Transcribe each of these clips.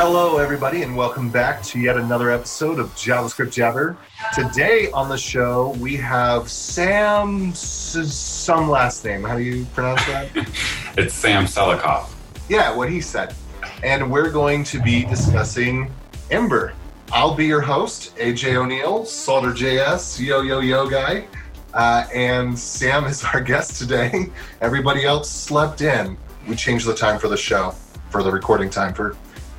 Hello, everybody, and welcome back to yet another episode of JavaScript Jabber. Today on the show, we have Sam, some last name. How do you pronounce that? It's Sam Selikoff. yeah, what he said. And we're going to be discussing Ember. I'll be your host, AJ O'Neal, Solder.js, yo, yo, yo guy. Uh, and Sam is our guest today. Everybody else slept in. We changed the time for the show, for the recording time, for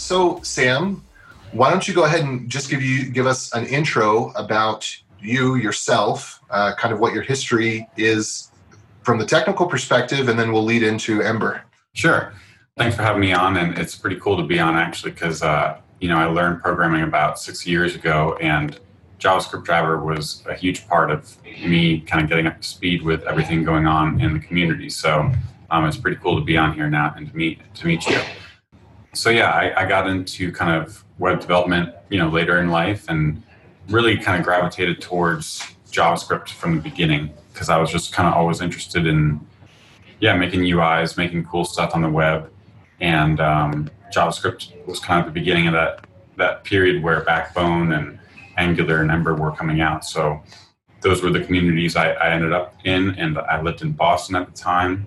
So, Sam, why don't you go ahead and just give you give us an intro about you yourself, uh, kind of what your history is from the technical perspective, and then we'll lead into Ember. Sure. Thanks for having me on, and it's pretty cool to be on actually because uh, you know I learned programming about six years ago, and JavaScript Jabber was a huge part of me kind of getting up to speed with everything going on in the community. So um, it's pretty cool to be on here now and to meet to meet you. So yeah, I, I got into kind of web development, you know, later in life, and really kind of gravitated towards JavaScript from the beginning because I was just kind of always interested in yeah, making UIs, making cool stuff on the web, and um, JavaScript was kind of the beginning of that that period where Backbone and Angular and Ember were coming out. So those were the communities I, I ended up in, and I lived in Boston at the time,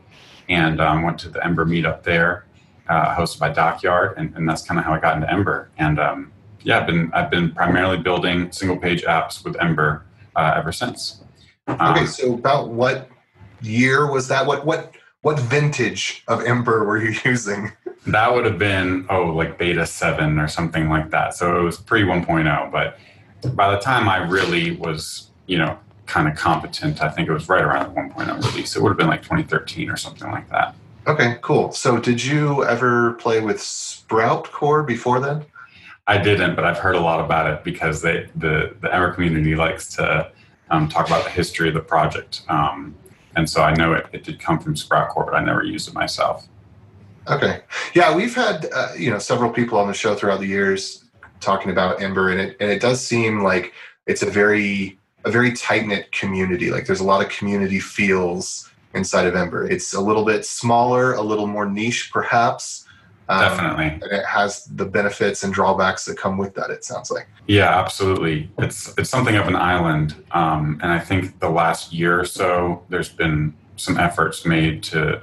and um, went to the Ember meetup there, uh, hosted by Dockyard, and, and that's kind of how I got into Ember. And um, yeah, I've been I've been primarily building single page apps with Ember uh, ever since. Um, Okay, so about what year was that? What what what vintage of Ember were you using? That would have been, oh, like beta 7 or something like that. So it was pre 1.0. But by the time I really was, you know, kind of competent, I think it was right around the 1.0 point oh release. It would have been like 2013 or something like that. Okay, cool. So, did you ever play with SproutCore before then? I didn't, but I've heard a lot about it because they, the, the Ember community likes to um, talk about the history of the project. Um, and so I know it, it did come from SproutCore, but I never used it myself. Okay. Yeah, we've had uh, you know several people on the show throughout the years talking about Ember, and it and it does seem like it's a very a very tight knit community. Like there's a lot of community feels inside of Ember. It's a little bit smaller, a little more niche, perhaps. Um, Definitely. And it has the benefits and drawbacks that come with that. It sounds like. Yeah, absolutely. It's it's something of an island, um, and I think the last year or so, there's been some efforts made to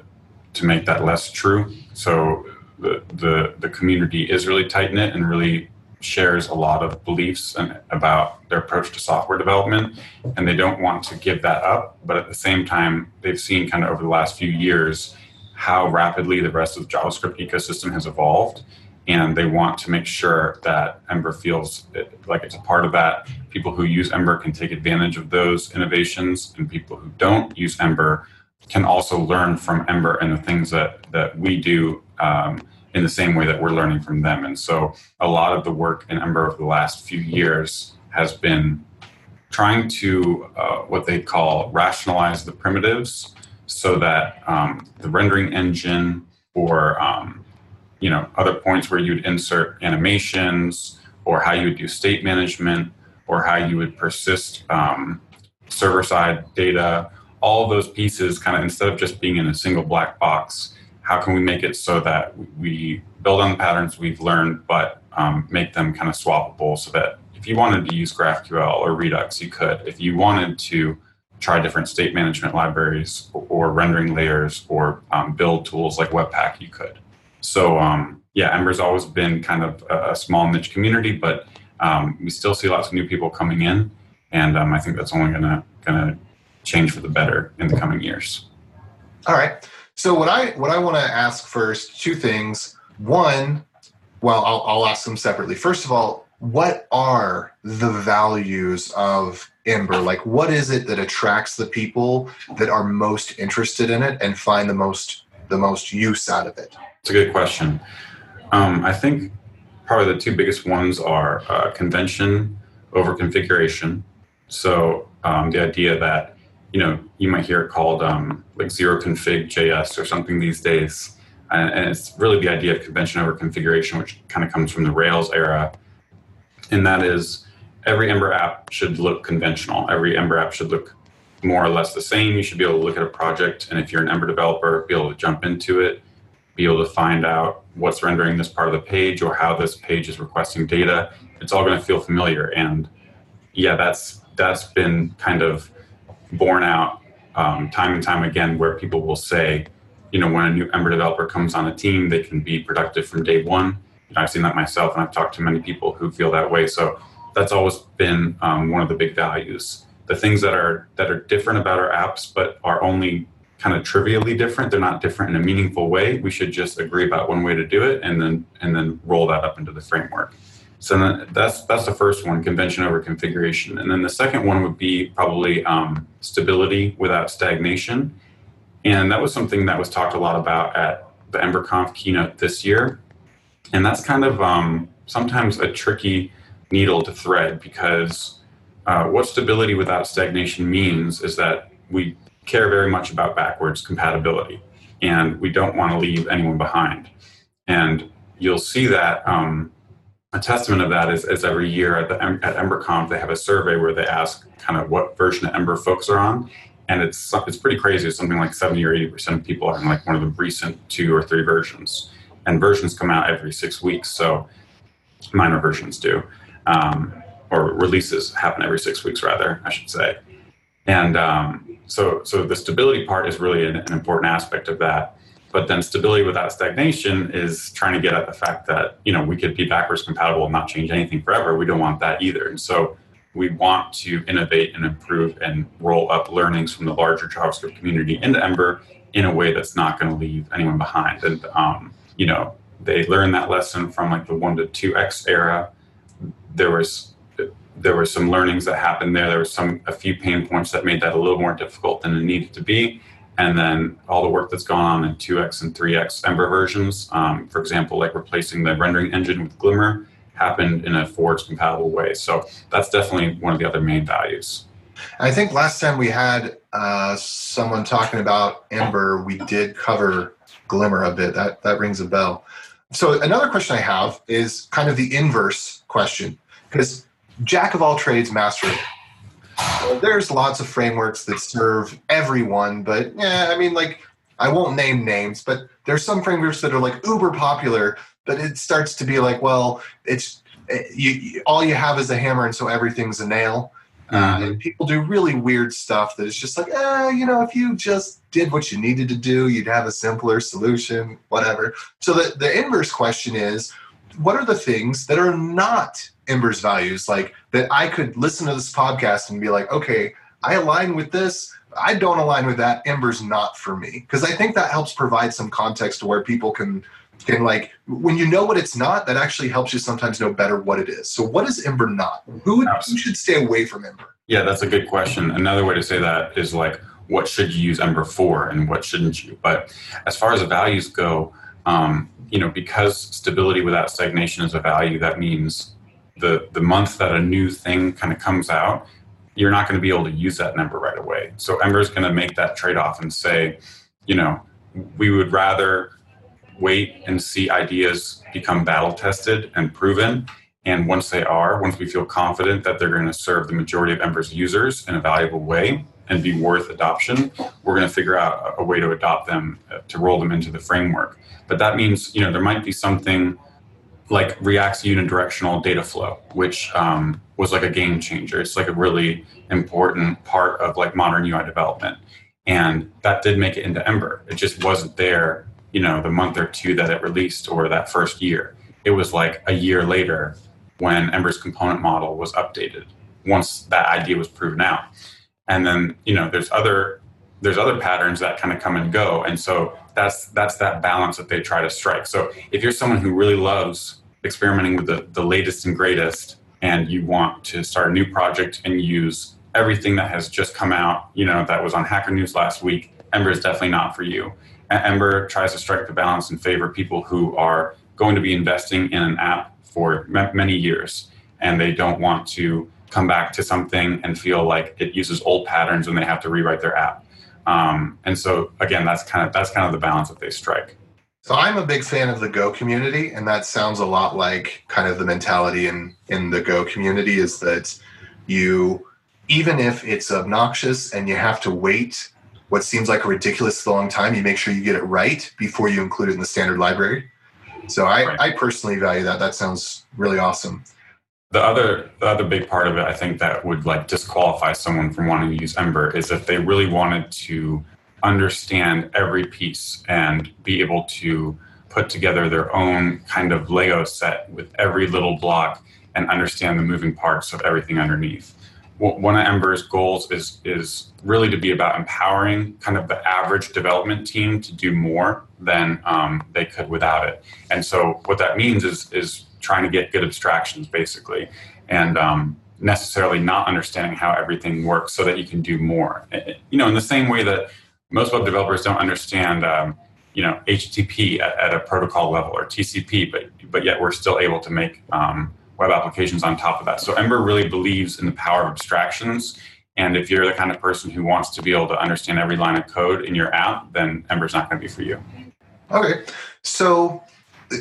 to make that less true. So the the, the community is really tight knit and really shares a lot of beliefs and about their approach to software development, and they don't want to give that up. But at the same time, they've seen kind of over the last few years how rapidly the rest of the JavaScript ecosystem has evolved and they want to make sure that Ember feels like it's a part of that. People who use Ember can take advantage of those innovations, and people who don't use Ember can also learn from Ember and the things that that we do um, in the same way that we're learning from them. And so, a lot of the work in Ember over the last few years has been trying to uh, what they call rationalize the primitives, so that um, the rendering engine or um, you know other points where you'd insert animations or how you would do state management or how you would persist um, server side data all those pieces kind of instead of just being in a single black box how can we make it so that we build on the patterns we've learned but um, make them kind of swappable so that if you wanted to use graphql or redux you could if you wanted to try different state management libraries or, rendering layers or um, build tools like webpack you could so um, yeah, Ember's always been kind of a, a small niche community, but um, we still see lots of new people coming in, and um, I think that's only gonna gonna change for the better in the coming years. All right. So what I what I want to ask first, two things. One, well, I'll, I'll ask them separately. First of all, what are the values of Ember? Like, what is it that attracts the people that are most interested in it and find the most the most use out of it? It's a good question. Um, I think probably the two biggest ones are uh, convention over configuration. So um, the idea that you know you might hear it called um, like zero config JS or something these days, and, and it's really the idea of convention over configuration, which kind of comes from the Rails era, and that is every Ember app should look conventional. Every Ember app should look more or less the same. You should be able to look at a project, and if you're an Ember developer, be able to jump into it, be able to find out what's rendering this part of the page or how this page is requesting data. It's all going to feel familiar, and yeah, that's that's been kind of borne out um, time and time again, where people will say, you know, when a new Ember developer comes on a team, they can be productive from day one. I've seen that myself, and I've talked to many people who feel that way. So that's always been um, one of the big values. The things that are that are different about our apps, but are only kind of trivially different. They're not different in a meaningful way. We should just agree about one way to do it, and then and then roll that up into the framework. So that's that's the first one, convention over configuration, and then the second one would be probably um, stability without stagnation, and that was something that was talked a lot about at the EmberConf keynote this year, and that's kind of um, sometimes a tricky needle to thread because uh, what stability without stagnation means is that we care very much about backwards compatibility, and we don't want to leave anyone behind, and you'll see that. Um, a testament of that is, is every year at the at EmberConf they have a survey where they ask kind of what version of Ember folks are on, and it's it's pretty crazy. It's something like seventy or eighty percent of people are on like one of the recent two or three versions, and versions come out every six weeks. So minor versions do, um, or releases happen every six weeks rather, I should say. And um, so so the stability part is really an, an important aspect of that. But then stability without stagnation is trying to get at the fact that, you know, we could be backwards compatible and not change anything forever. We don't want that either. And so we want to innovate and improve and roll up learnings from the larger JavaScript community into Ember in a way that's not going to leave anyone behind. And, um, you know, they learned that lesson from like the one to two X era. There was there were some learnings that happened there. There were some a few pain points that made that a little more difficult than it needed to be and then all the work that's gone on in 2x and 3x Ember versions, um, for example, like replacing the rendering engine with Glimmer, happened in a forwards compatible way. So that's definitely one of the other main values. I think last time we had uh, someone talking about Ember, we did cover Glimmer a bit. That that rings a bell. So another question I have is kind of the inverse question because jack of all trades, master there's lots of frameworks that serve everyone, but yeah, I mean, like I won't name names, but there's some frameworks that are like uber popular, but it starts to be like, well, it's eh, you, all you have is a hammer, and so everything's a nail. Uh, mm-hmm. and people do really weird stuff that is just like, eh, you know, if you just did what you needed to do, you'd have a simpler solution, whatever. So the, the inverse question is, what are the things that are not Ember's values? Like that I could listen to this podcast and be like, okay, I align with this. I don't align with that. Ember's not for me. Because I think that helps provide some context to where people can can like when you know what it's not, that actually helps you sometimes know better what it is. So what is Ember not? Who, who should stay away from Ember? Yeah, that's a good question. Another way to say that is like what should you use Ember for and what shouldn't you? But as far as the values go, um, you know, because stability without stagnation is a value, that means the the month that a new thing kind of comes out, you're not going to be able to use that number right away. So Ember is going to make that trade off and say, you know, we would rather wait and see ideas become battle tested and proven. And once they are, once we feel confident that they're going to serve the majority of Ember's users in a valuable way and be worth adoption, we're going to figure out a way to adopt them, uh, to roll them into the framework. But that means, you know, there might be something like React's unidirectional data flow, which um, was like a game changer. It's like a really important part of like modern UI development. And that did make it into Ember. It just wasn't there you know the month or two that it released or that first year. It was like a year later when Ember's component model was updated once that idea was proven out. And then you know there's other there's other patterns that kind of come and go, and so that's that's that balance that they try to strike. So if you're someone who really loves experimenting with the, the latest and greatest and you want to start a new project and use everything that has just come out, you know, that was on Hacker News last week, Ember is definitely not for you. Ember tries to strike the balance and favor of people who are going to be investing in an app for many years and they don't want to come back to something and feel like it uses old patterns and they have to rewrite their app. Um, and so again, that's kind of that's kind of the balance that they strike. So I'm a big fan of the Go community, and that sounds a lot like kind of the mentality in in the Go community is that you even if it's obnoxious and you have to wait what seems like a ridiculous long time, you make sure you get it right before you include it in the standard library. So I, right. I personally value that. That sounds really awesome. The other the other big part of it, I think, that would like disqualify someone from wanting to use Ember is if they really wanted to understand every piece and be able to put together their own kind of Lego set with every little block and understand the moving parts of everything underneath. One of Ember's goals is is really to be about empowering kind of the average development team to do more than um, they could without it. And so what that means is is trying to get good abstractions basically, and um, necessarily not understanding how everything works so that you can do more. You know, in the same way that most web developers don't understand um, you know http at, at, a protocol level or tcp but but yet we're still able to make um, web applications on top of that. So ember really believes in the power of abstractions and if you're the kind of person who wants to be able to understand every line of code in your app then ember's not going to be for you. Okay. So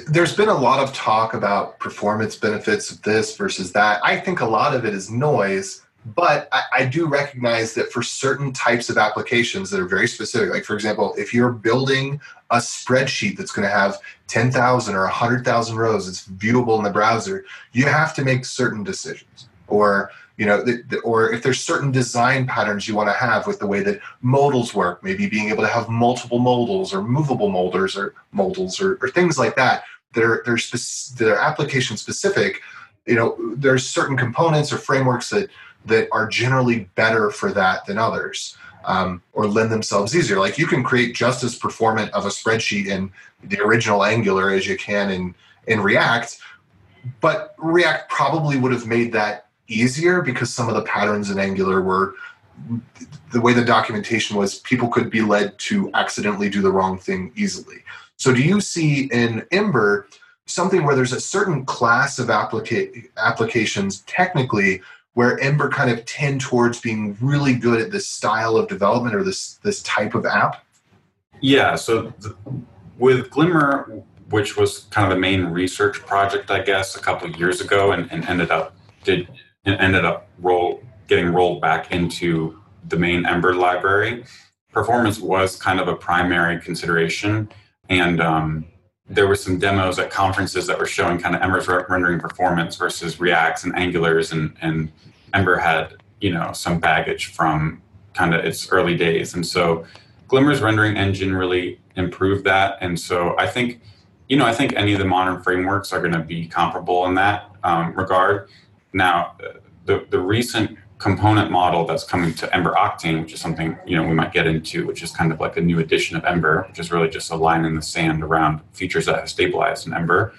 there's been a lot of talk about performance benefits of this versus that i think a lot of it is noise but I, I, do recognize that for certain types of applications that are very specific, like for example, if you're building a spreadsheet that's going to have 10,000 or 100,000 rows, it's viewable in the browser, you have to make certain decisions. Or you know, the, the, or if there's certain design patterns you want to have with the way that modals work, maybe being able to have multiple modals or movable molders or modals or, or things like that, they're, they're, spec- they're application specific. You know, there's certain components or frameworks that that are generally better for that than others um, or lend themselves easier. Like you can create just as performant of a spreadsheet in the original Angular as you can in, in React, but React probably would have made that easier because some of the patterns in Angular were the way the documentation was, people could be led to accidentally do the wrong thing easily. So, do you see in Ember something where there's a certain class of applica- applications technically where Ember kind of tend towards being really good at this style of development or this this type of app? Yeah. So with Glimmer, which was kind of the main research project, I guess, a couple of years ago, and, and ended up did ended up roll getting rolled back into the main Ember library. Performance was kind of a primary consideration, and um, there were some demos at conferences that were showing kind of Ember's rendering performance versus Reacts and Angulars, and, and Ember had you know some baggage from kind of its early days, and so Glimmer's rendering engine really improved that, and so I think you know I think any of the modern frameworks are going to be comparable in that um, regard. Now, the the recent component model that's coming to Ember Octane, which is something you know we might get into, which is kind of like a new edition of Ember, which is really just a line in the sand around features that have stabilized in Ember.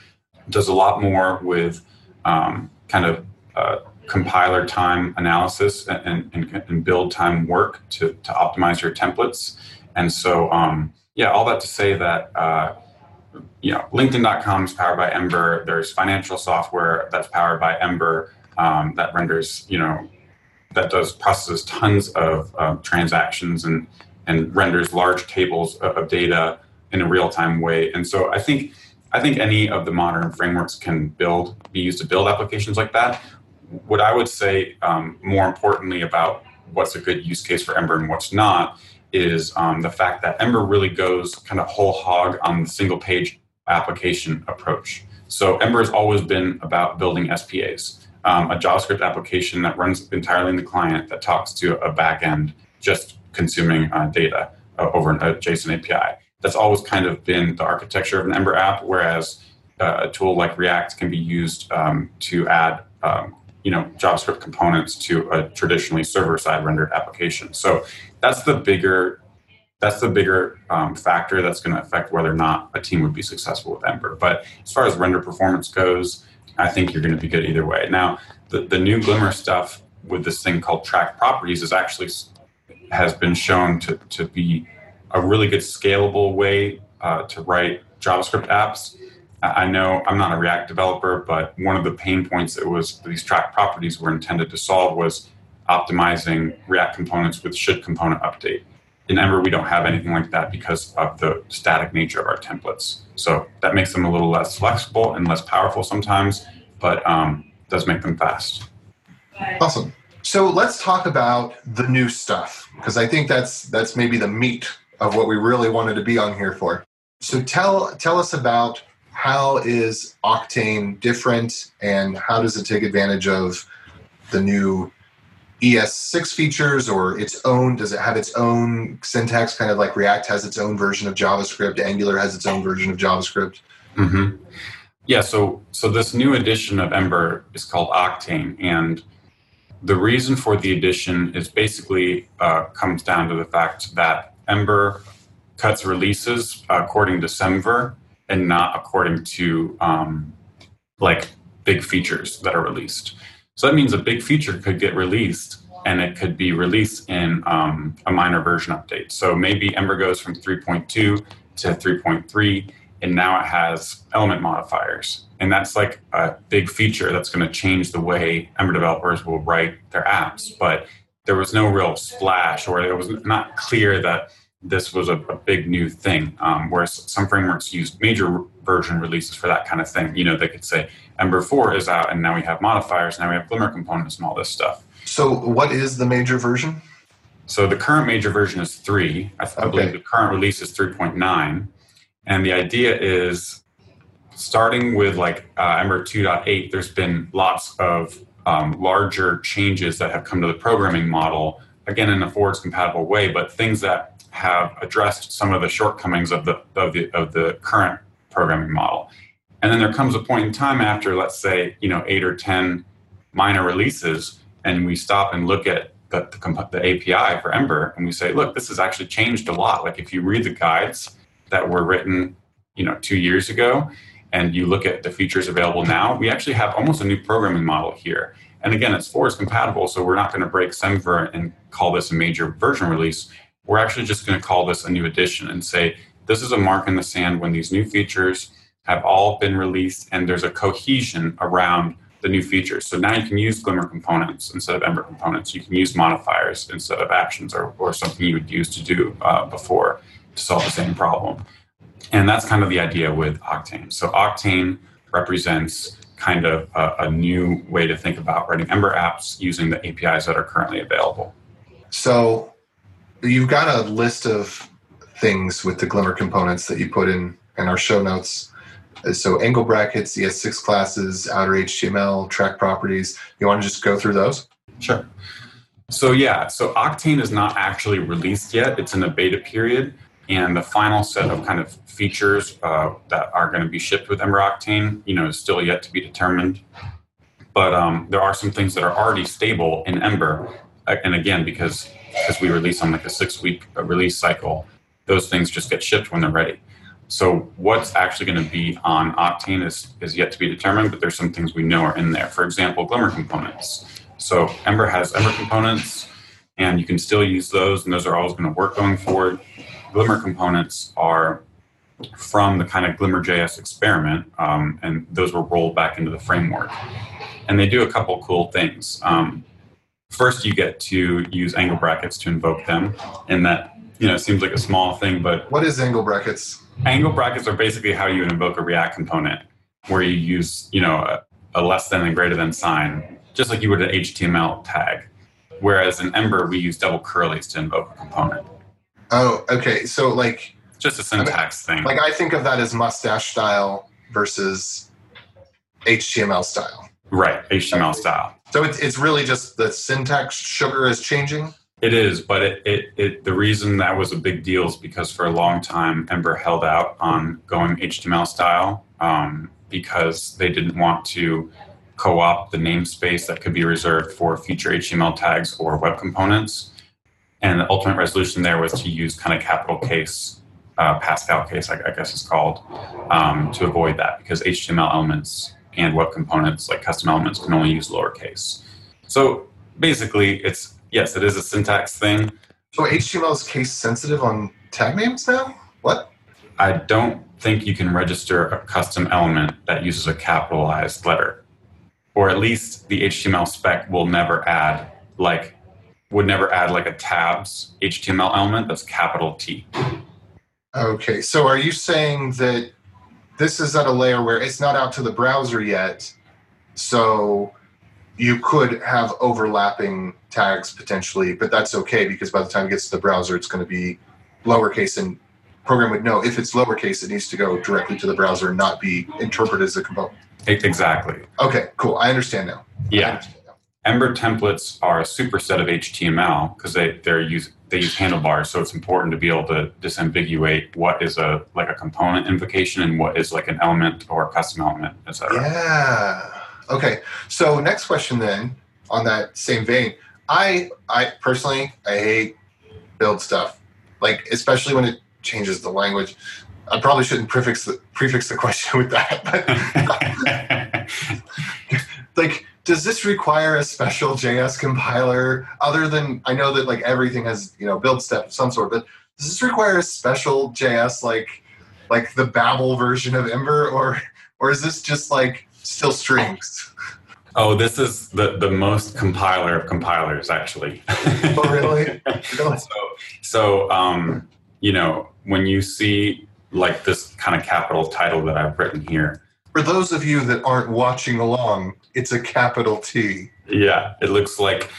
Does a lot more with um, kind of uh, compiler time analysis and, and, and, build time work to, to optimize your templates. And so, um, yeah, all that to say that. Uh, you know, LinkedIn.com is powered by Ember. There's financial software that's powered by Ember um, that renders, you know, that does processes tons of um, transactions and and renders large tables of, of data in a real time way. And so I think I think any of the modern frameworks can build be used to build applications like that. What I would say um, more importantly about what's a good use case for Ember and what's not is um, the fact that Ember really goes kind of whole hog on the single page application approach. So Ember has always been about building SPAs um, a JavaScript application that runs entirely in the client that talks to a backend just consuming uh, data uh, over a JSON API. that's always kind of been the architecture of an Ember app, whereas uh, a tool like React can be used um, to add um, you know JavaScript components to a traditionally server-side rendered application. So that's the bigger that's the bigger um, factor that's going to affect whether or not a team would be successful with Ember. But as far as render performance goes, I think you're going to be good either way. Now, the, the new Glimmer stuff with this thing called track properties is actually has been shown to, to be a really good scalable way uh, to write JavaScript apps. I know I'm not a React developer, but one of the pain points that was these track properties were intended to solve was optimizing React components with should component update. In Ember, we don't have anything like that because of the static nature of our templates. So that makes them a little less flexible and less powerful sometimes, but um, does make them fast. Awesome. So let's talk about the new stuff because I think that's that's maybe the meat of what we really wanted to be on here for. So tell tell us about how is Octane different and how does it take advantage of the new ES6 features or its own does it have its own syntax kind of like React has its own version of JavaScript, Angular has its own version of JavaScript? Mm-hmm. Yeah, so so this new edition of Ember is called Octane and the reason for the addition is basically uh, comes down to the fact that Ember cuts releases according to Semver and not according to um, like big features that are released. So that means a big feature could get released and it could be released in um, a minor version update. So maybe Ember goes from 3.2 to 3.3 and now it has element modifiers. And that's like a big feature that's going to change the way Ember developers will write their apps. But there was no real splash, or it was not clear that this was a, a big new thing. Um, whereas some frameworks use major version releases for that kind of thing. You know, they could say Ember 4 is out, and now we have modifiers, now we have Glimmer components, and all this stuff. So, what is the major version? So, the current major version is 3. I, okay. I believe the current release is 3.9. And the idea is starting with like uh, Ember 2.8, there's been lots of um, larger changes that have come to the programming model, again in a forwards compatible way, but things that have addressed some of the shortcomings of the, of the, of the current programming model. And then there comes a point in time after, let's say, you know, eight or 10 minor releases, and we stop and look at the, the, the API for Ember, and we say, look, this has actually changed a lot. Like if you read the guides, that were written, you know, two years ago, and you look at the features available now, we actually have almost a new programming model here. And again, it's forwards compatible, so we're not going to break Semver and call this a major version release. We're actually just going to call this a new edition and say this is a mark in the sand when these new features have all been released and there's a cohesion around the new features. So now you can use Glimmer components instead of Ember components. You can use modifiers instead of actions or, or something you would use to do uh, before to solve the same problem. And that's kind of the idea with Octane. So Octane represents kind of a, a, new way to think about writing Ember apps using the APIs that are currently available. So you've got a list of things with the Glimmer components that you put in in our show notes. So angle brackets, ES6 classes, outer HTML, track properties. You want to just go through those? Sure. So yeah, so Octane is not actually released yet. It's in a beta period. And the final set of kind of features uh, that are going to be shipped with Ember Octane, you know, is still yet to be determined. But um, there are some things that are already stable in Ember, uh, and again, because because we release on like a six-week uh, release cycle, those things just get shipped when they're ready. So what's actually going to be on Octane is is yet to be determined, but there's some things we know are in there. For example, Glimmer components. So Ember has Ember components, and you can still use those, and those are always going to work going forward. Glimmer components are from the kind of Glimmer.js experiment, um, and those were rolled back into the framework. And they do a couple cool things. Um, first, you get to use angle brackets to invoke them, and that you know it seems like a small thing, but what is angle brackets? Angle brackets are basically how you would invoke a React component, where you use you know a, a less than and greater than sign, just like you would an HTML tag. Whereas in Ember, we use double curlies to invoke a component. Oh, okay. So like just a syntax I mean, thing. Like I think of that as mustache style versus HTML style. Right, HTML style. So it's it's really just the syntax sugar is changing. It is, but it, it, it the reason that was a big deal is because for a long time Ember held out on going HTML style um, because they didn't want to co-opt the namespace that could be reserved for future HTML tags or web components. And the ultimate resolution there was to use kind of capital case, uh, Pascal case, I, I guess it's called, um, to avoid that because HTML elements and web components like custom elements can only use lowercase. So basically, it's yes, it is a syntax thing. So HTML is case sensitive on tag names now? What? I don't think you can register a custom element that uses a capitalized letter. Or at least the HTML spec will never add like would never add like a tabs HTML element that's capital T. Okay, so are you saying that this is at a layer where it's not out to the browser yet, so you could have overlapping tags potentially, but that's okay because by the time it gets to the browser, it's going to be lowercase and program would know if it's lowercase, it needs to go directly to the browser and not be interpreted as a component. Exactly. Okay, cool. I understand now. Yeah. understand now. Ember templates are a superset of HTML because they they're use they use handlebars, so it's important to be able to disambiguate what is a like a component invocation and what is like an element or a custom element, etc. Yeah. Okay. So next question then, on that same vein, I I personally I hate build stuff, like especially when it changes the language. I probably shouldn't prefix the prefix the question with that, but like, does this require a special JS compiler other than I know that like everything has you know build step of some sort, but does this require a special JS like like the Babel version of Ember, or or is this just like still strings? oh, this is the the most compiler of compilers, actually. Oh, really? So, so um, you know, when you see like this kind of capital title that I've written here, For those of you that aren't watching along, it's a capital T. yeah, it looks like,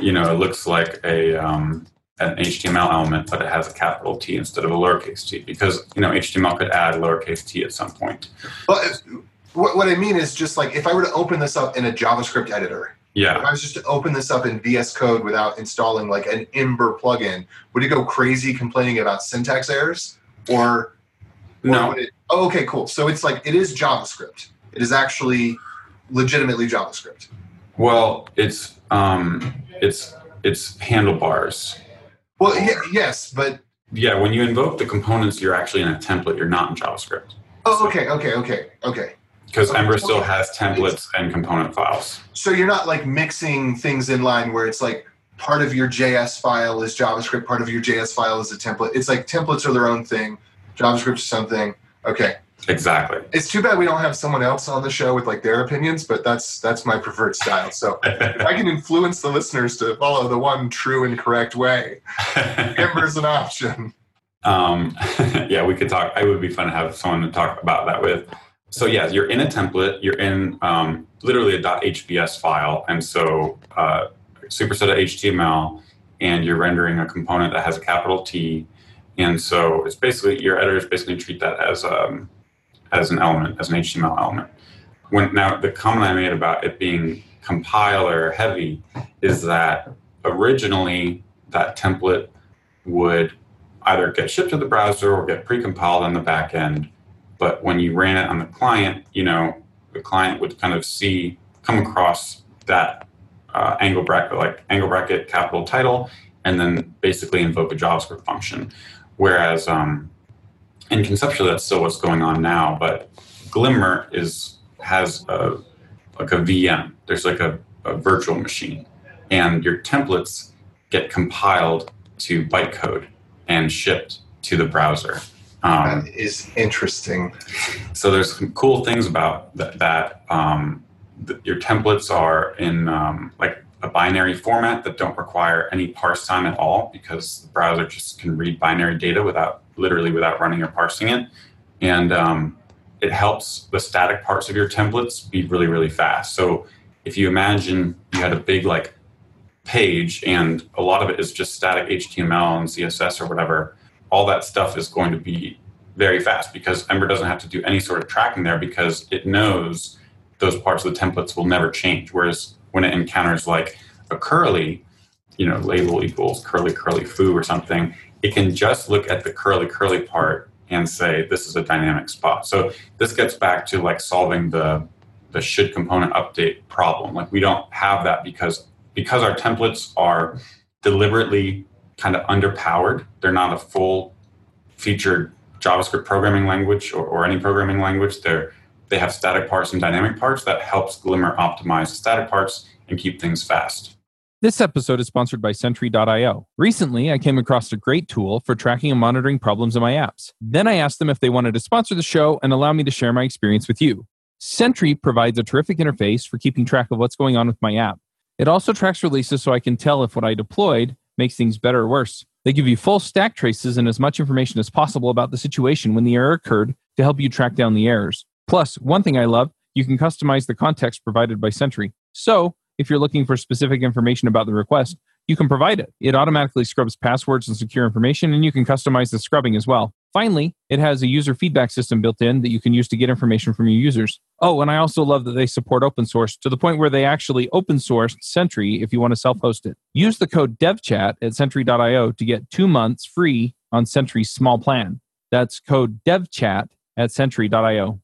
you know, it looks like a um, an HTML element, but it has a capital T instead of a lowercase t because you know HTML could add lowercase t at some point. But what, what I mean is just like if I were to open this up in a JavaScript editor, if Yeah, I was just to open this up in VS Code without installing like an Ember plugin, would it go crazy complaining about syntax errors? Or, no, it, oh, okay, cool. So it's like it is JavaScript. It is actually legitimately JavaScript. well, it's um, it's it's handlebars. Well, yeah, yes, but Yeah, when you invoke the components, you're actually in a template. You're not in JavaScript oh, okay, okay, okay, okay. Because Ember still has templates and component files. So you're not like mixing things in line where it's like part of your JS file is JavaScript, part of your JS file is a template. It's like templates are their own thing, JavaScript is something. Okay, Exactly. it's too bad we don't have someone else on the show with like their opinions, but that's that's my preferred style. So if I can influence the listeners to follow the one true and correct way, Ember's an option. um, yeah, we could talk. It would be fun to have someone to talk about that with. So yeah, you're in a template. You're in um, literally a .hbs file, and so uh, superset of HTML, and you're rendering a component that has a capital T, and so it's basically your editors basically treat that as um, as an element, as an HTML element. When now the comment I made about it being compiler heavy is that originally that template would either get shipped to the browser or get precompiled on the back end. But when you ran it on the client, you know, the client would kind of see, come across that uh, angle bracket, like angle bracket capital title, and then basically invoke a JavaScript function. Whereas, um, and conceptually, that's still what's going on now. But Glimmer is has a, like a VM. There's like a, a virtual machine, and your templates get compiled to bytecode and shipped to the browser. Um, That is interesting. so there's some cool things about that. that um, th- your templates are in um, like a binary format that don't require any parse time at all because the browser just can read binary data without literally without running or parsing it, and um, it helps the static parts of your templates be really really fast. So if you imagine you had a big like page and a lot of it is just static HTML and CSS or whatever, all that stuff is going to be very fast because Ember doesn't have to do any sort of tracking there because it knows those parts of the templates will never change. Whereas when it encounters like a curly you know, label equals curly curly foo or something, it can just look at the curly curly part and say this is a dynamic spot. So this gets back to like solving the the should component update problem. Like we don't have that because because our templates are deliberately kind of underpowered. They're not a full featured JavaScript programming language or, or any programming language. They're they have static parts and dynamic parts that helps Glimmer optimize static parts and keep things fast. This episode is sponsored by Sentry.io. Recently, I came across a great tool for tracking and monitoring problems in my apps. Then I asked them if they wanted to sponsor the show and allow me to share my experience with you. Sentry provides a terrific interface for keeping track of what's going on with my app. It also tracks releases so I can tell if what I deployed makes things better or worse. They give you full stack traces and as much information as possible about the situation when the error occurred to help you track down the errors. Plus, one thing I love, you can customize the context provided by Sentry. So, if you're looking for specific information about the request, you can provide it. It automatically scrubs passwords and secure information, and you can customize the scrubbing as well. Finally, it has a user feedback system built in that you can use to get information from your users. Oh, and I also love that they support open source to the point where they actually open sourced Sentry if you want to self host it. Use the code devchat at sentry.io to get two months free on Sentry's small plan. That's code devchat at sentry.io.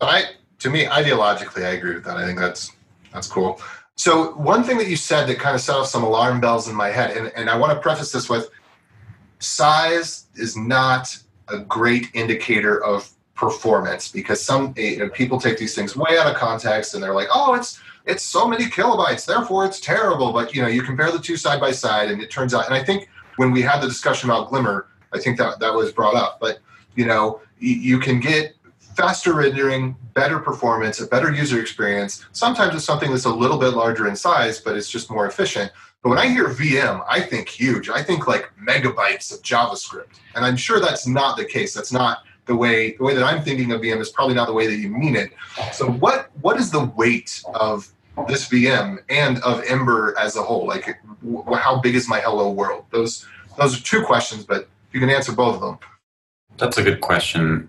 I, to me, ideologically, I agree with that. I think that's that's cool. So one thing that you said that kind of set off some alarm bells in my head, and, and I want to preface this with size is not a great indicator of performance because some you know, people take these things way out of context and they're like, oh, it's it's so many kilobytes, therefore it's terrible. But you know, you compare the two side by side, and it turns out. And I think when we had the discussion about Glimmer, I think that that was brought up. But you know, you, you can get faster rendering, better performance, a better user experience. Sometimes it's something that's a little bit larger in size, but it's just more efficient. But when I hear VM, I think huge. I think like megabytes of JavaScript. And I'm sure that's not the case. That's not the way the way that I'm thinking of VM is probably not the way that you mean it. So what what is the weight of this VM and of Ember as a whole? Like how big is my hello world? Those those are two questions, but you can answer both of them. That's a good question.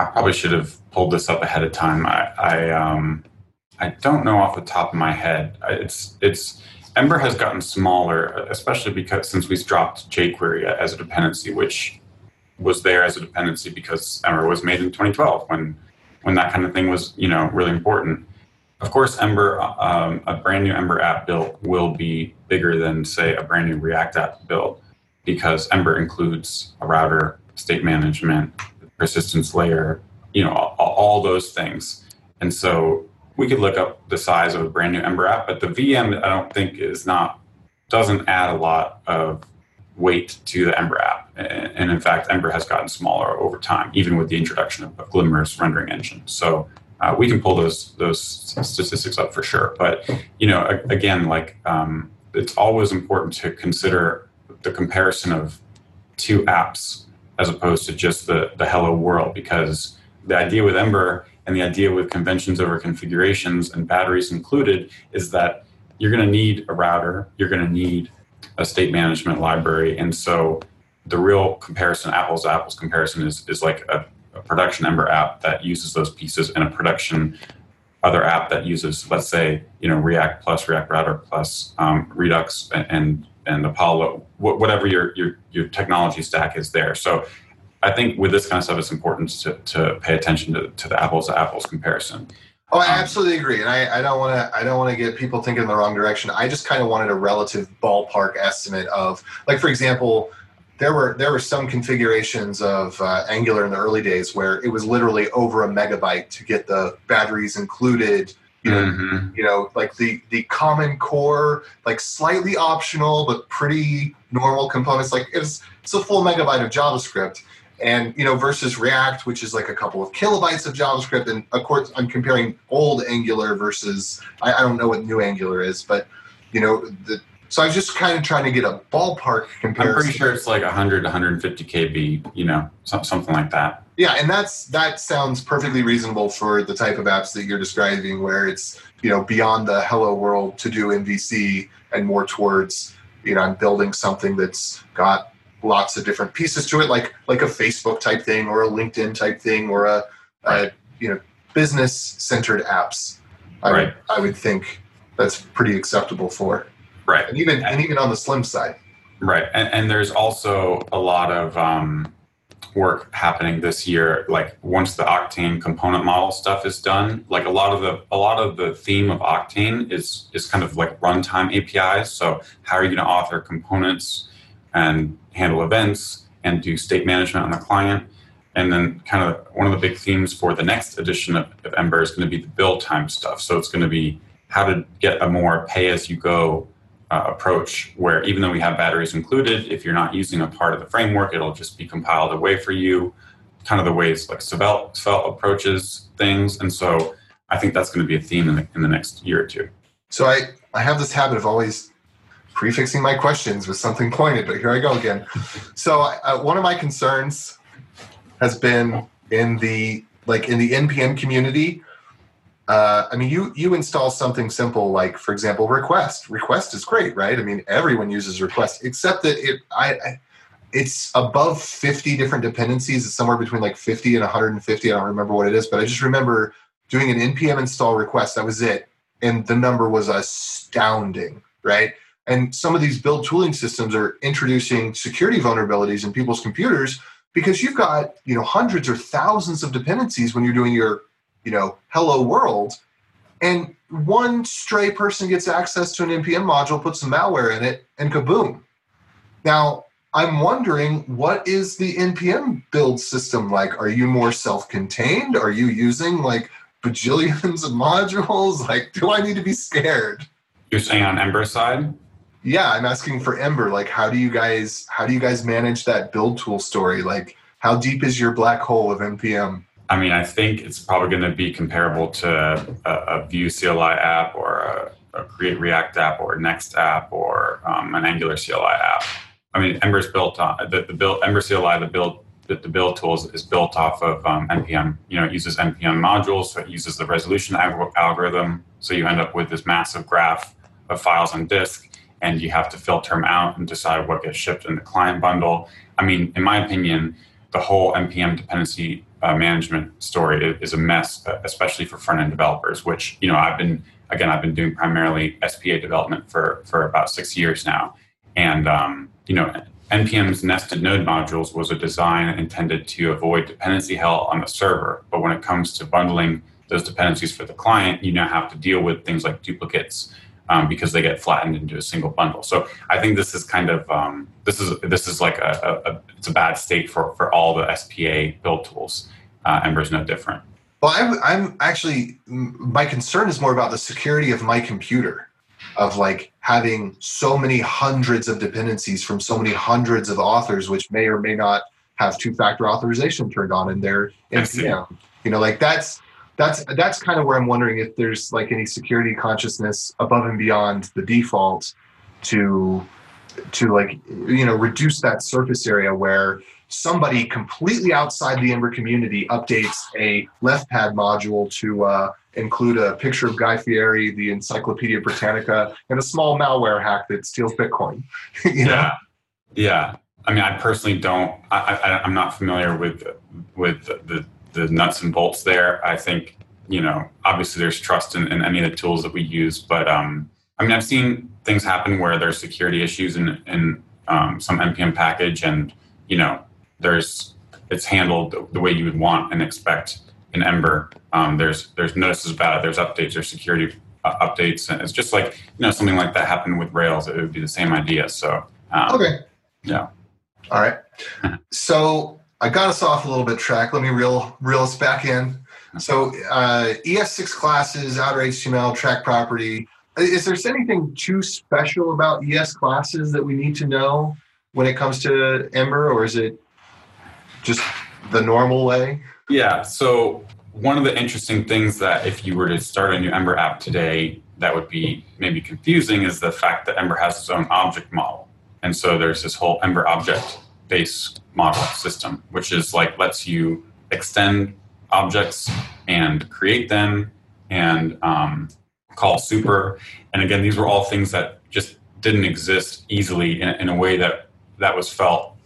I probably should have pulled this up ahead of time. I, I um I don't know off the top of my head. It's it's Ember has gotten smaller, especially because since we've dropped jQuery as a dependency, which was there as a dependency because Ember was made in 2012 when when that kind of thing was you know really important. Of course, Ember, um, a brand new Ember app built will be bigger than say a brand new React app built because Ember includes a router, state management, persistence layer, you know, all, all those things. And so we could look up the size of a brand new Ember app, but the VM I don't think is not doesn't add a lot of weight to the Ember app. And in fact, Ember has gotten smaller over time, even with the introduction of Glimmer's rendering engine. So uh, we can pull those those statistics up for sure. But you know, again, like um, it's always important to consider the comparison of two apps as opposed to just the the hello world because the idea with Ember and the idea with conventions over configurations and batteries included is that you're going to need a router, you're going to need a state management library. And so the real comparison, apples to apples comparison, is, is like a, a production Ember app that uses those pieces and a production other app that uses, let's say, you know, React plus React Router plus um, Redux and, and, and Apollo, whatever your, your your technology stack is there. So I think with this kind of stuff, it's important to, to pay attention to, to the apples to apples comparison. Oh, I absolutely agree, and I, I don't want to I don't want to get people thinking in the wrong direction. I just kind of wanted a relative ballpark estimate of, like, for example, there were there were some configurations of uh, Angular in the early days where it was literally over a megabyte to get the batteries included. You know, mm-hmm. you know, like the the common core, like slightly optional but pretty normal components. Like it's it's a full megabyte of JavaScript and you know versus react which is like a couple of kilobytes of javascript and of course i'm comparing old angular versus i, I don't know what new angular is but you know the so i was just kind of trying to get a ballpark comparison i'm pretty sure it's like 100 150 kb you know something like that yeah and that's that sounds perfectly reasonable for the type of apps that you're describing where it's you know beyond the hello world to do mvc and more towards you know i'm building something that's got lots of different pieces to it, like like a Facebook type thing or a LinkedIn type thing or a, right. a you know business centered apps. I right. would I would think that's pretty acceptable for. Right. And even and even on the slim side. Right. And, and there's also a lot of um, work happening this year. Like once the Octane component model stuff is done, like a lot of the a lot of the theme of Octane is is kind of like runtime APIs. So how are you going to author components and handle events and do state management on the client? And then kind of one of the big themes for the next edition of, of Ember is going to be the build time stuff. So it's going to be how to get a more pay as you go uh, approach where even though we have batteries included, if you're not using a part of the framework, it'll just be compiled away for you. Kind of the ways like Svelte, Svelte approaches things. And so I think that's going to be a theme in the, in the next year or two. So I, I have this habit of always prefixing my questions with something pointed, but here I go again. so uh, one of my concerns has been in the like in the npm community uh, i mean you you install something simple like for example request. Request is great right? I mean everyone uses request except that it i, I it's above 50 different dependencies. It's somewhere between like 50 and 150 i don't remember what it is but i just remember doing an npm install request. That was it. And the number was astounding right? And some of these build tooling systems are introducing security vulnerabilities in people's computers because you've got you know hundreds or thousands of dependencies when you're doing your you know hello world and one stray person gets access to an npm module puts some malware in it and kaboom. Now i'm wondering what is the npm build system like? Are you more self-contained? Are you using like bajillions of modules? Like do i need to be scared? You're saying on ember side? Yeah i'm asking for ember. Like how do you guys how do you guys manage that build tool story? Like how deep is your black hole of npm i mean i think it's probably going to be comparable to a, a vue cli app or a, a, create react app or next app or um, an angular cli app i mean ember's built on the, the build ember cli the build the, build tools is built off of um, npm you know it uses npm modules so it uses the resolution algorithm so you end up with this massive graph of files on disk and you have to filter them out and decide what gets shipped in the client bundle. I mean, in my opinion, the whole npm dependency uh, management story is a mess, uh, especially for front end developers. Which you know, I've been again, I've been doing primarily SPA development for for about six years now, and um, you know. NPM's nested node modules was a design intended to avoid dependency hell on the server. But when it comes to bundling those dependencies for the client, you now have to deal with things like duplicates, um, because they get flattened into a single bundle. So I think this is kind of um, this is this is like a, a, a, it's a bad state for for all the SPA build tools. Uh, Ember's no different. Well, I'm, I'm actually my concern is more about the security of my computer, of like having so many hundreds of dependencies from so many hundreds of authors, which may or may not have two-factor authorization turned on in their npm. You know, like that's that's that's kind of where I'm wondering if there's like any security consciousness above and beyond the default to to like you know reduce that surface area where somebody completely outside the Ember community updates a left pad module to uh, include a picture of Guy Fieri, the Encyclopedia Britannica, and a small malware hack that steals Bitcoin. you know? Yeah, yeah. I mean, I personally don't. I, I, I'm not familiar with with the the nuts and bolts there. I think you know obviously there's trust in, in any of the tools that we use, but um, I mean I've seen things happen where there's security issues in in um, some npm package, and you know there's it's handled the way you would want and expect in Ember. Um, there's there's notices about it. There's updates. There's security uh, updates, and it's just like you know something like that happened with Rails. It would be the same idea. So um, okay, yeah. All right. so I got us off a little bit track. Let me reel reel us back in. So uh, ES6 classes, outer HTML, track property. Is there anything too special about ES classes that we need to know when it comes to Ember, or is it just the normal way? Yeah. So one of the interesting things that if you were to start a new Ember app today, that would be maybe confusing is the fact that Ember has its own object model. And so there's this whole Ember object based model system, which is like lets you extend objects and create them and um, call super. And again, these were all things that just didn't exist easily in, in a way that that was felt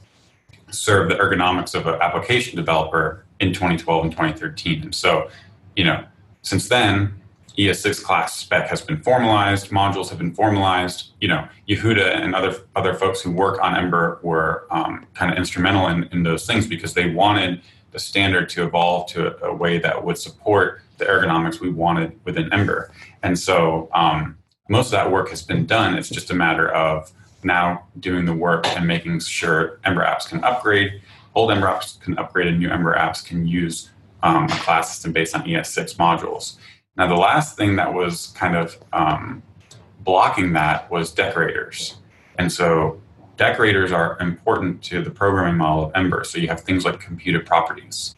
serve the ergonomics of an application developer in 2012 and 2013. And so, you know, since then, ES6 class spec has been formalized, modules have been formalized. You know, Yehuda and other other folks who work on Ember were um, kind of instrumental in, in those things because they wanted the standard to evolve to a, a, way that would support the ergonomics we wanted within Ember. And so um, most of that work has been done. It's just a matter of now doing the work and making sure Ember apps can upgrade. Old Ember apps can upgrade, and new Ember apps can use um, a class system based on ES6 modules. Now, the last thing that was kind of um, blocking that was decorators. And so decorators are important to the programming model of Ember. So you have things like computed properties.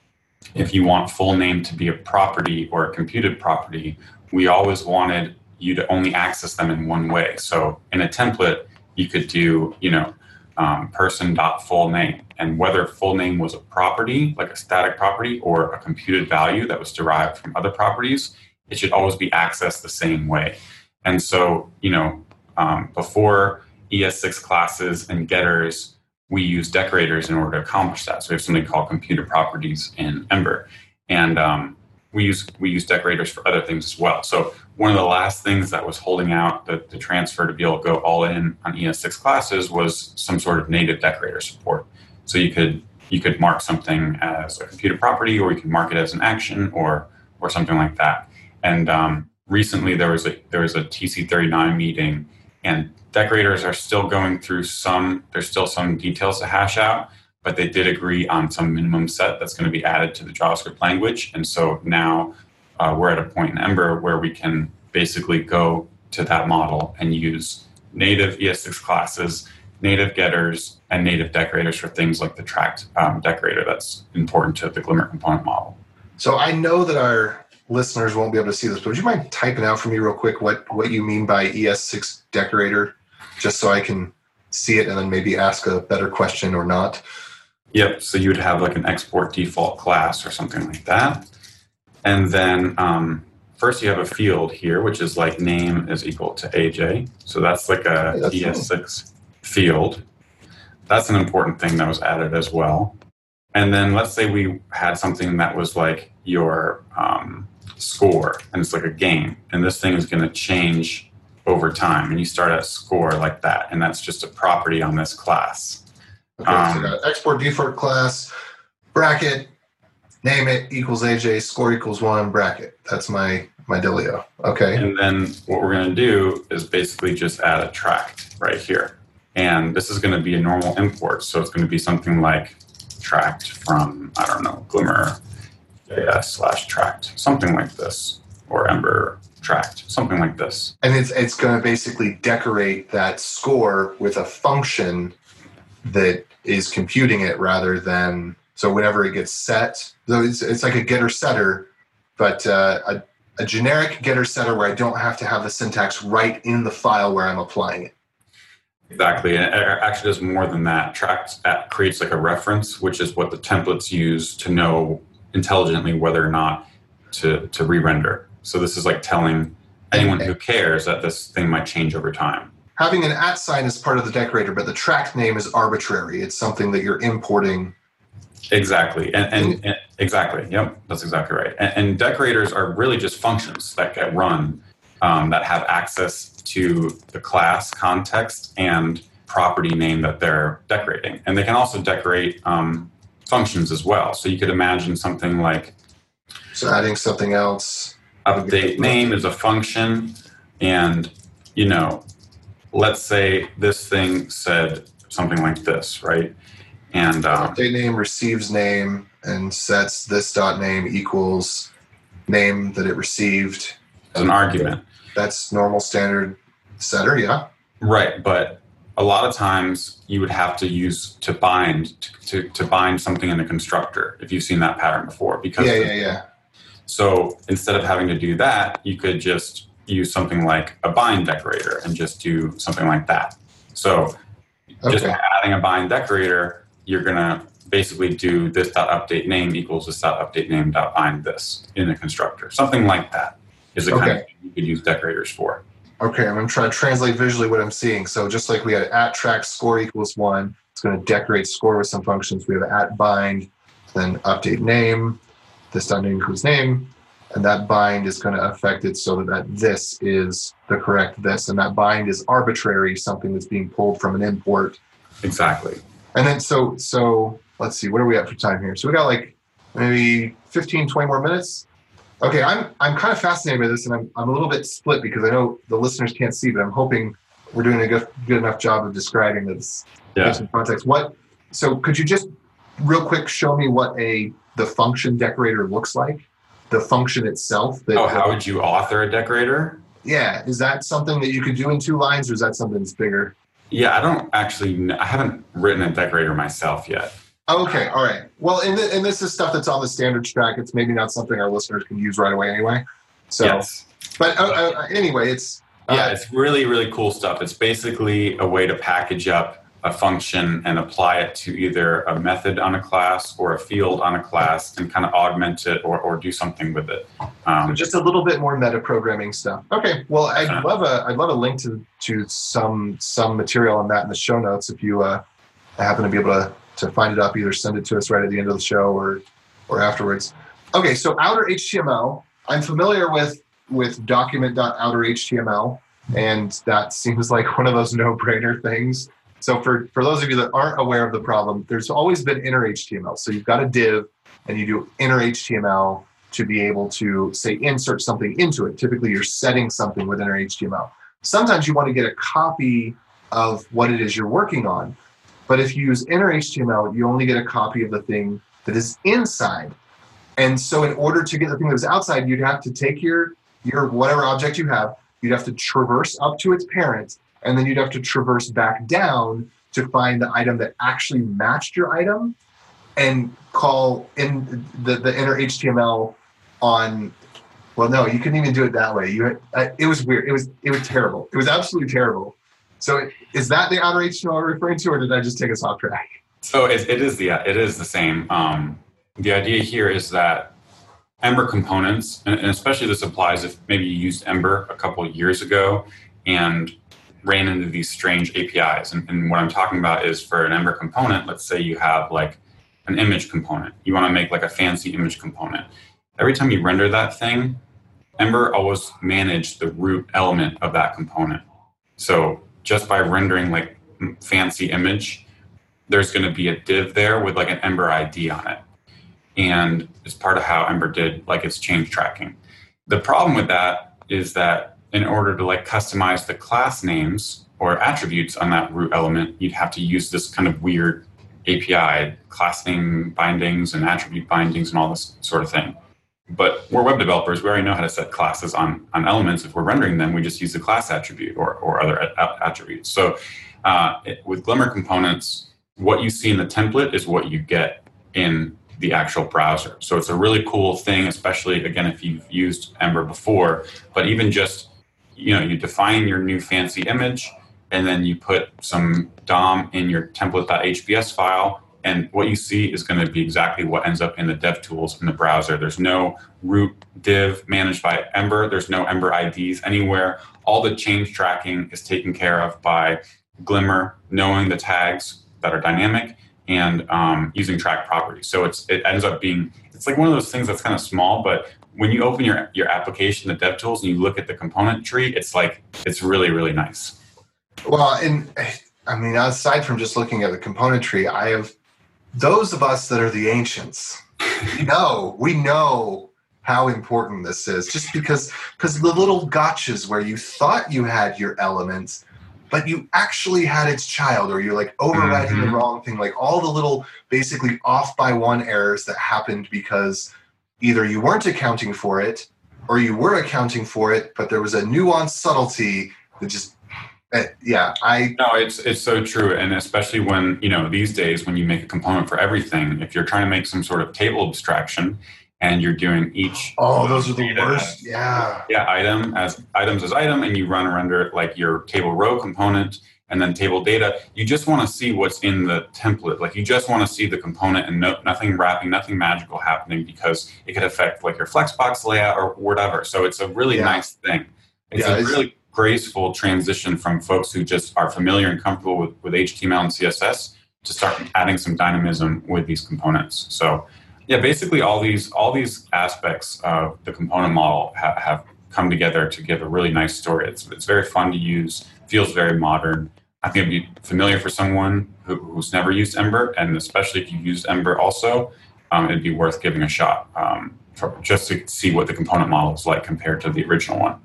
If you want full name to be a property or a computed property, we always wanted you to only access them in one way. So in a template, you could do, you know, um, person dot full name, and whether full name was a property, like a static property, or a computed value that was derived from other properties, it should always be accessed the same way. And so, you know, um, before ES6 classes and getters, we use decorators in order to accomplish that. So we have something called computed properties in Ember, and um, we use we use decorators for other things as well. So one of the last things that was holding out the, the transfer to be able to go all in on ES6 classes was some sort of native decorator support. So you could you could mark something as a computed property, or you could mark it as an action, or or something like that. And um, recently there was a there was a TC39 meeting, and decorators are still going through some. There's still some details to hash out, but they did agree on some minimum set that's going to be added to the JavaScript language. And so now uh, we're at a point in Ember where we can basically go to that model and use native ES6 classes, native getters, and native decorators for things like the tracked um, decorator that's important to the Glimmer component model. So I know that our listeners won't be able to see this, but would you mind typing out for me real quick what, what you mean by ES6 decorator, just so I can see it and then maybe ask a better question or not? Yep. So you would have like an export default class or something like that. And then um, first you have a field here, which is like name is equal to AJ. So that's like a hey, that's ES6 field. That's an important thing that was added as well. And then let's say we had something that was like your um, score and it's like a game and this thing is going to change over time and you start at score like that and that's just a property on this class. Okay um, so export default class bracket name it equals aj score equals one bracket. That's my my dealio. Okay. And then what we're going to do is basically just add a tracked right here. And this is going to be a normal import so it's going to be something like tracked from i don't know glimmer JS slash tracked, something like this, or Ember tracked, something like this. And it's it's going to basically decorate that score with a function that is computing it rather than so whenever it gets set. So it's it's like a getter setter, but uh, a a generic getter setter where I don't have to have the syntax right in the file where I'm applying it. Exactly. And it actually does more than that. Tracked creates like a reference, which is what the templates use to know intelligently whether or not to, to re-render. So this is like telling anyone who cares that this thing might change over time. Having an at sign is part of the decorator, but the tracked name is arbitrary. It's something that you're importing. Exactly. And, and, and exactly. Yep. That's exactly right. And, and, decorators are really just functions that get run um, that have access to the class context and property name that they're decorating. And they can also decorate um, functions as well. So you could imagine something like so adding something else. Update name is a function, and you know, let's say this thing said something like this, right? And um, update name receives name and sets this dot name equals name that it received. As an argument. That's normal standard setter, yeah. Right, but a lot of times you would have to use to bind to, to, to, bind something in a constructor if you've seen that pattern before because yeah yeah yeah so instead of having to do that you could just use something like a bind decorator and just do something like that so okay. just adding a bind decorator you're going to basically do this dot update name equals this dot update name dot bind this in a constructor something like that is the okay. kind of thing you could use decorators for Okay, I'm going to try to translate visually what I'm seeing. So just like we had at track score equals one, it's going to decorate score with some functions. We have at bind, then update name, this dot name equals name, and that bind is going to affect it so that, that this is the correct this, and that bind is arbitrary, something that's being pulled from an import. Exactly. And then so so let's see, what are we at for time here? So we got like maybe 15, 20 more minutes. Okay, I'm I'm kind of fascinated by this, and I'm I'm a little bit split because I know the listeners can't see, but I'm hoping we're doing a good, good enough job of describing this Yeah. some context. What? So could you just real quick show me what a the function decorator looks like? The function itself. That, Oh, how would you author a decorator? yeah, is that something that you could do in two lines, or is that something that's bigger? Yeah, I don't actually. I haven't written a decorator myself yet. Okay, all right. Well, and, th- and this is stuff that's on the standards track. It's maybe not something our listeners can use right away anyway. So, yes. but uh, uh, anyway, it's uh, Yeah, it's really, really cool stuff. It's basically a way to package up a function and apply it to either a method on a class or a field on a class and kind of augment it or, or do something with it. Um, just a little bit more meta programming stuff. Okay, well, I'd Uh-huh. love a I'd love a link to to some some material on that in the show notes if you uh, happen to be able to to find it up. Either send it to us right at the end of the show or or afterwards. Okay, so outer HTML. I'm familiar with with document.outer.html, and that seems like one of those no-brainer things. So for for those of you that aren't aware of the problem, there's always been inner HTML. So you've got a div, and you do inner HTML to be able to say insert something into it. Typically, you're setting something with inner HTML. Sometimes you want to get a copy of what it is you're working on. But if you use inner HTML, you only get a copy of the thing that is inside. And so in order to get the thing that was outside, you'd have to take your your whatever object you have, you'd have to traverse up to its parent, and then you'd have to traverse back down to find the item that actually matched your item and call in the, the inner HTML on well no you couldn't even do it that way. You had, uh, it was weird. It was it was terrible. It was absolutely terrible so is that the outer html i'm referring to or did i just take us off track So it, it is the it is the same. Um, the idea here is that Ember components, and, especially this applies if maybe you used Ember a couple years ago and ran into these strange APIs. And, and what I'm talking about is for an Ember component, let's say you have like an image component. You want to make like a fancy image component. Every time you render that thing, Ember always managed the root element of that component. So just by rendering like fancy image, there's going to be a div there with like an Ember ID on it. And it's part of how Ember did like its change tracking. The problem with that is that in order to like customize the class names or attributes on that root element, you'd have to use this kind of weird API, class name bindings and attribute bindings and all this sort of thing. But we're web developers. We already know how to set classes on, on elements. If we're rendering them, we just use the class attribute or, or other a- attributes. So uh, it, with Glimmer components, what you see in the template is what you get in the actual browser. So it's a really cool thing, especially again if you've used Ember before. But even just you know you define your new fancy image, and then you put some DOM in your template.hbs file, and what you see is going to be exactly what ends up in the DevTools in the browser. There's no root div managed by Ember. There's no Ember IDs anywhere. All the change tracking is taken care of by Glimmer, knowing the tags that are dynamic and um, using track properties. So it's it ends up being it's like one of those things that's kind of small, but when you open your your application, the DevTools, and you look at the component tree, it's like it's really really nice. well and i mean aside from just looking at the component tree i have those of us that are the ancients we know we know how important this is just because because the little gotchas where you thought you had your elements but you actually had its child or you're like overriding the Mhm. wrong thing like all the little basically off by one errors that happened because either you weren't accounting for it or you were accounting for it but there was a nuanced subtlety that just eh, yeah i No, it's it's so true, and especially when you know these days when you make a component for everything, if you're trying to make some sort of table abstraction and you're doing each oh those are the worst. yeah. Yeah item as items as item and you run render like your table row component and then table data you just want to see what's in the template. Like you just want to see the component and no, nothing wrapping nothing magical happening because it could affect like your flexbox layout or whatever. So it's a really Yeah. nice thing. It's Yeah, a it's- really graceful transition from folks who just are familiar and comfortable with, with html and css to start adding some dynamism with these components so Yeah, basically all these all these aspects of the component model ha- have come together to give a really nice story. It's it's very fun to use, feels very modern. I think it'd be familiar for someone who, who's never used Ember, and especially if you used Ember also, um, it'd be worth giving a shot um, for, just to see what the component model is like compared to the original one.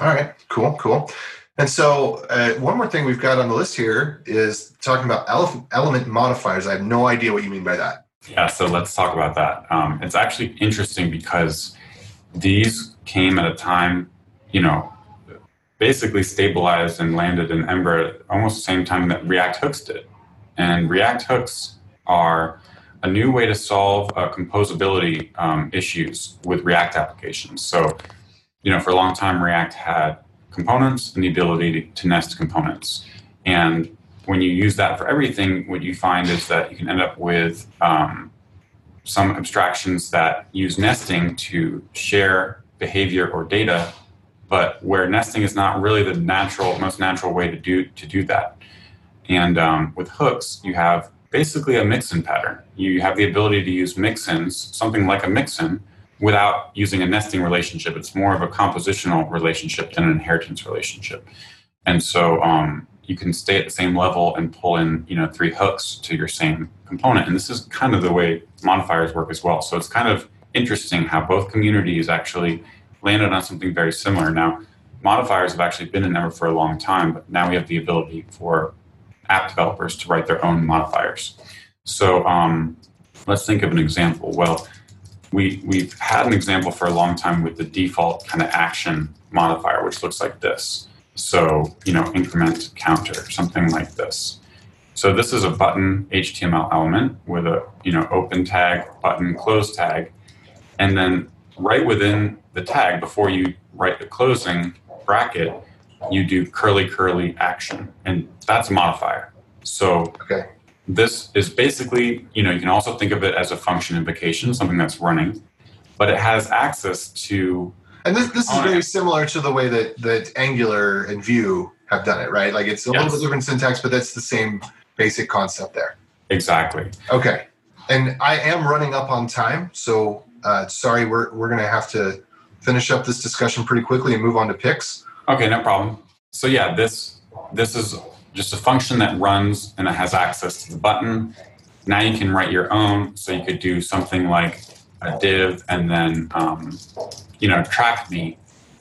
All right, cool, cool. And so, uh, one more thing we've got on the list here is talking about ele- element modifiers. I have no idea what you mean by that. Yeah, so let's talk about that. Um, it's actually interesting because these came at a time, you know, basically stabilized and landed in Ember almost the same time that React hooks did. And React hooks are a new way to solve uh, composability um, issues with React applications. So, you know, for a long time, React had components and the ability to, to nest components. And when you use that for everything, what you find is that you can end up with um, some abstractions that use nesting to share behavior or data, but where nesting is not really the natural, most natural way to do to do that. And um, with hooks, you have basically a mixin pattern. You have the ability to use mixins, something like a mixin, without using a nesting relationship. It's more of a compositional relationship than an inheritance relationship. And so um, you can stay at the same level and pull in, you know, three hooks to your same component. And this is kind of the way modifiers work as well. So it's kind of interesting how both communities actually landed on something very similar. Now, modifiers have actually been in Ember for a long time, but now we have the ability for app developers to write their own modifiers. So um, let's think of an example. Well, we, we've had an example for a long time with the default kind of action modifier, which looks like this. So, you know, increment counter, something like this. So this is a button HTML element with a, you know, open tag, button, close tag. And then right within the tag, before you write the closing bracket, you do curly curly action. And that's a modifier. So Okay. This is basically, you know, you can also think of it as a function invocation, something that's running, but it has access to And this, this is very similar to the way that, that Angular and Vue have done it, right? Like it's a little bit different syntax, but that's the same basic concept there. exactly. Okay. And I am running up on time, so uh, sorry, we're, we're going to have to finish up this discussion pretty quickly and move on to picks. Okay, no problem. So yeah, this this is just a function that runs and it has access to the button. Now you can write your own. So you could do something like a div and then um, you know track me.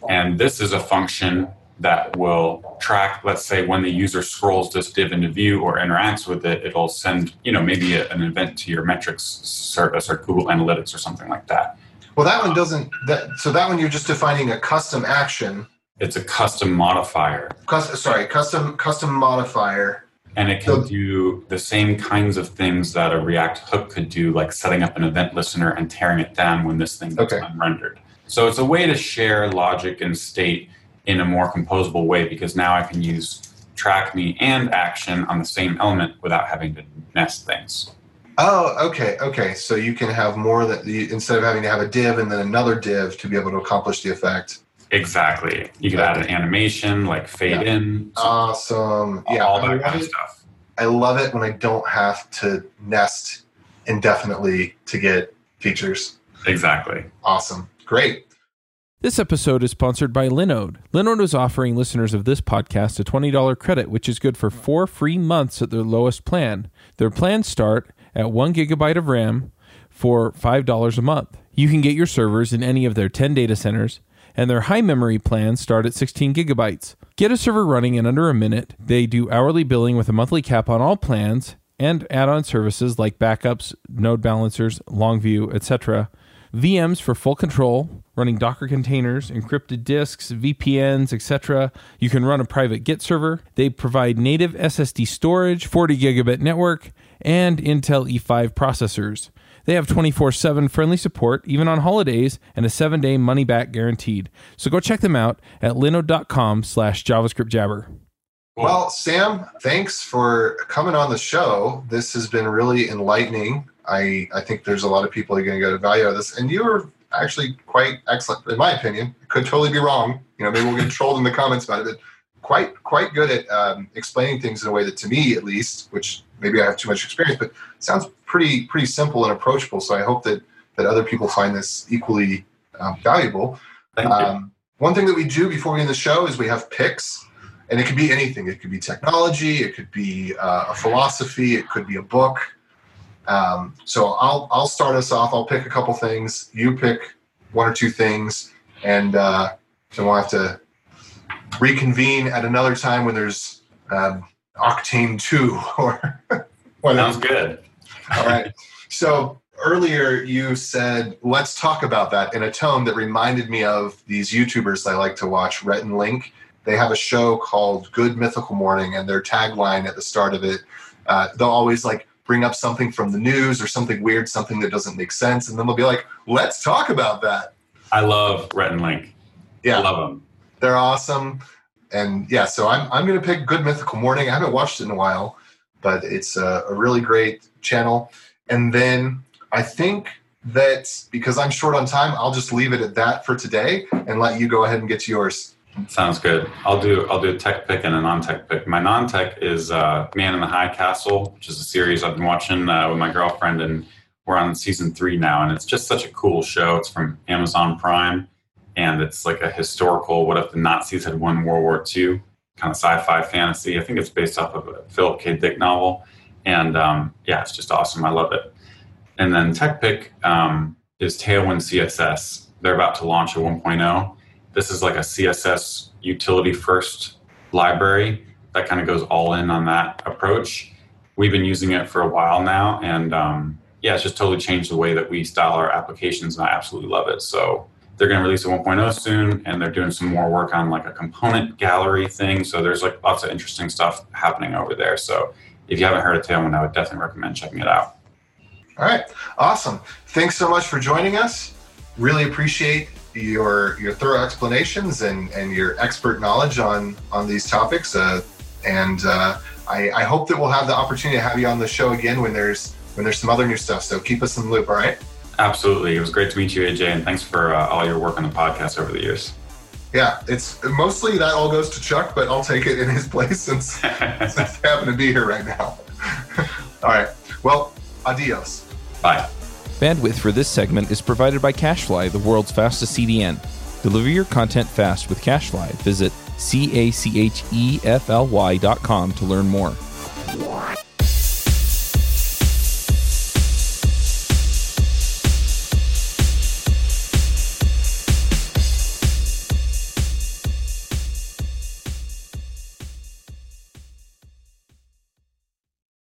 And this is a function that will track, let's say, when the user scrolls this div into view or interacts with it, it'll send you know maybe a, an event to your metrics service or Google Analytics or something like that. Well, that one doesn't. That so that one you're just defining a custom action. It's a custom modifier. Custom, sorry, custom custom modifier. And it can So- do the same kinds of things that a React hook could do, like setting up an event listener and tearing it down when this thing gets Okay. unrendered. So it's a way to share logic and state in a more composable way because now I can use track me and action on the same element without having to nest things. Oh, okay, okay. So you can have more that you, instead of having to have a div and then another div to be able to accomplish the effect. Exactly. You could add an animation like fade in, Awesome. Yeah, all I that love kind of it. stuff. I love it when I don't have to nest indefinitely to get features. Exactly. Awesome. Great. This episode is sponsored by Linode. Linode is offering listeners of this podcast a $20 credit, which is good for four free months at their lowest plan. Their plans start at one gigabyte of RAM for $5 a month. You can get your servers in any of their 10 data centers, and their high memory plans start at 16 gigabytes. Get a server running in under a minute. They do hourly billing with a monthly cap on all plans and add on services like backups, node balancers, Longview, etc. VMs for full control, running Docker containers, encrypted disks, VPNs, etc. You can run a private Git server. They provide native SSD storage, 40 gigabit network, and Intel E5 processors. They have 24 7 friendly support, even on holidays, and a 7 day money back guaranteed. So go check them out at linode.com slash JavaScript Jabber. Well, Sam, thanks for coming on the show. This has been really enlightening. I, I think there's a lot of people are going to get a value out of this. And you were actually quite excellent, in my opinion. Could totally be wrong. You know, maybe we'll get trolled in the comments about it, but quite quite good at um, explaining things in a way that, to me at least, which maybe I have too much experience, but it sounds pretty pretty simple and approachable. So I hope that that other people find this equally um, valuable. Um, one thing that we do before we end the show is we have picks, and it could be anything. It could be technology, it could be uh, a philosophy, it could be a book. Um, so I'll I'll start us off. I'll pick a couple things. You pick one or two things, and uh, then we'll have to reconvene at another time when there's um, Octane two or whatever. Sounds good. All right. So earlier you said, let's talk about that in a tone that reminded me of these YouTubers I like to watch, Rhett and Link. They have a show called Good Mythical Morning, and their tagline at the start of it, uh, they'll always like bring up something from the news or something weird, something that doesn't make sense, and then they'll be like, let's talk about that. I love Rhett and Link. Yeah. I love them. They're awesome. And yeah, so I'm, I'm to pick Good Mythical Morning. I haven't watched it in a while, but it's a, a really great channel. And then I think that because I'm short on time, I'll just leave it at that for today and let you go ahead and get to yours. Sounds good. I'll do I'll do a tech pick and a non-tech pick. My non-tech is uh, Man in the High Castle, which is a series I've been watching uh, with my girlfriend, and we're on season three now. And it's just such a cool show. It's from Amazon Prime, and it's like a historical. What if the Nazis had won World War II? Kind of sci-fi fantasy. I think it's based off of a Philip K. Dick novel, and um, yeah, it's just awesome. I love it. And then tech pick um, is Tailwind CSS. They're about to launch a 1.0 this is like a css utility first library that kind of goes all in on that approach we've been using it for a while now and um, yeah it's just totally changed the way that we style our applications and i absolutely love it so they're going to release a 1.0 soon and they're doing some more work on like a component gallery thing so there's like lots of interesting stuff happening over there so if you haven't heard of tailwind i would definitely recommend checking it out All right. Awesome. Thanks so much for joining us. Really appreciate your your thorough explanations and, and your expert knowledge on on these topics. Uh, and uh, I, I hope that we'll have the opportunity to have you on the show again when there's when there's some other new stuff. So keep us in the loop. All right. Absolutely it was great to meet you aj and thanks for uh, all your work on the podcast over the years Yeah, it's mostly that all goes to Chuck, but I'll take it in his place since since I happen to be here right now. all right. Well, adios. bye Bandwidth for this segment is provided by CacheFly, the world's fastest CDN. Deliver your content fast with CacheFly. Visit C A C H E F L Y dot com to learn more.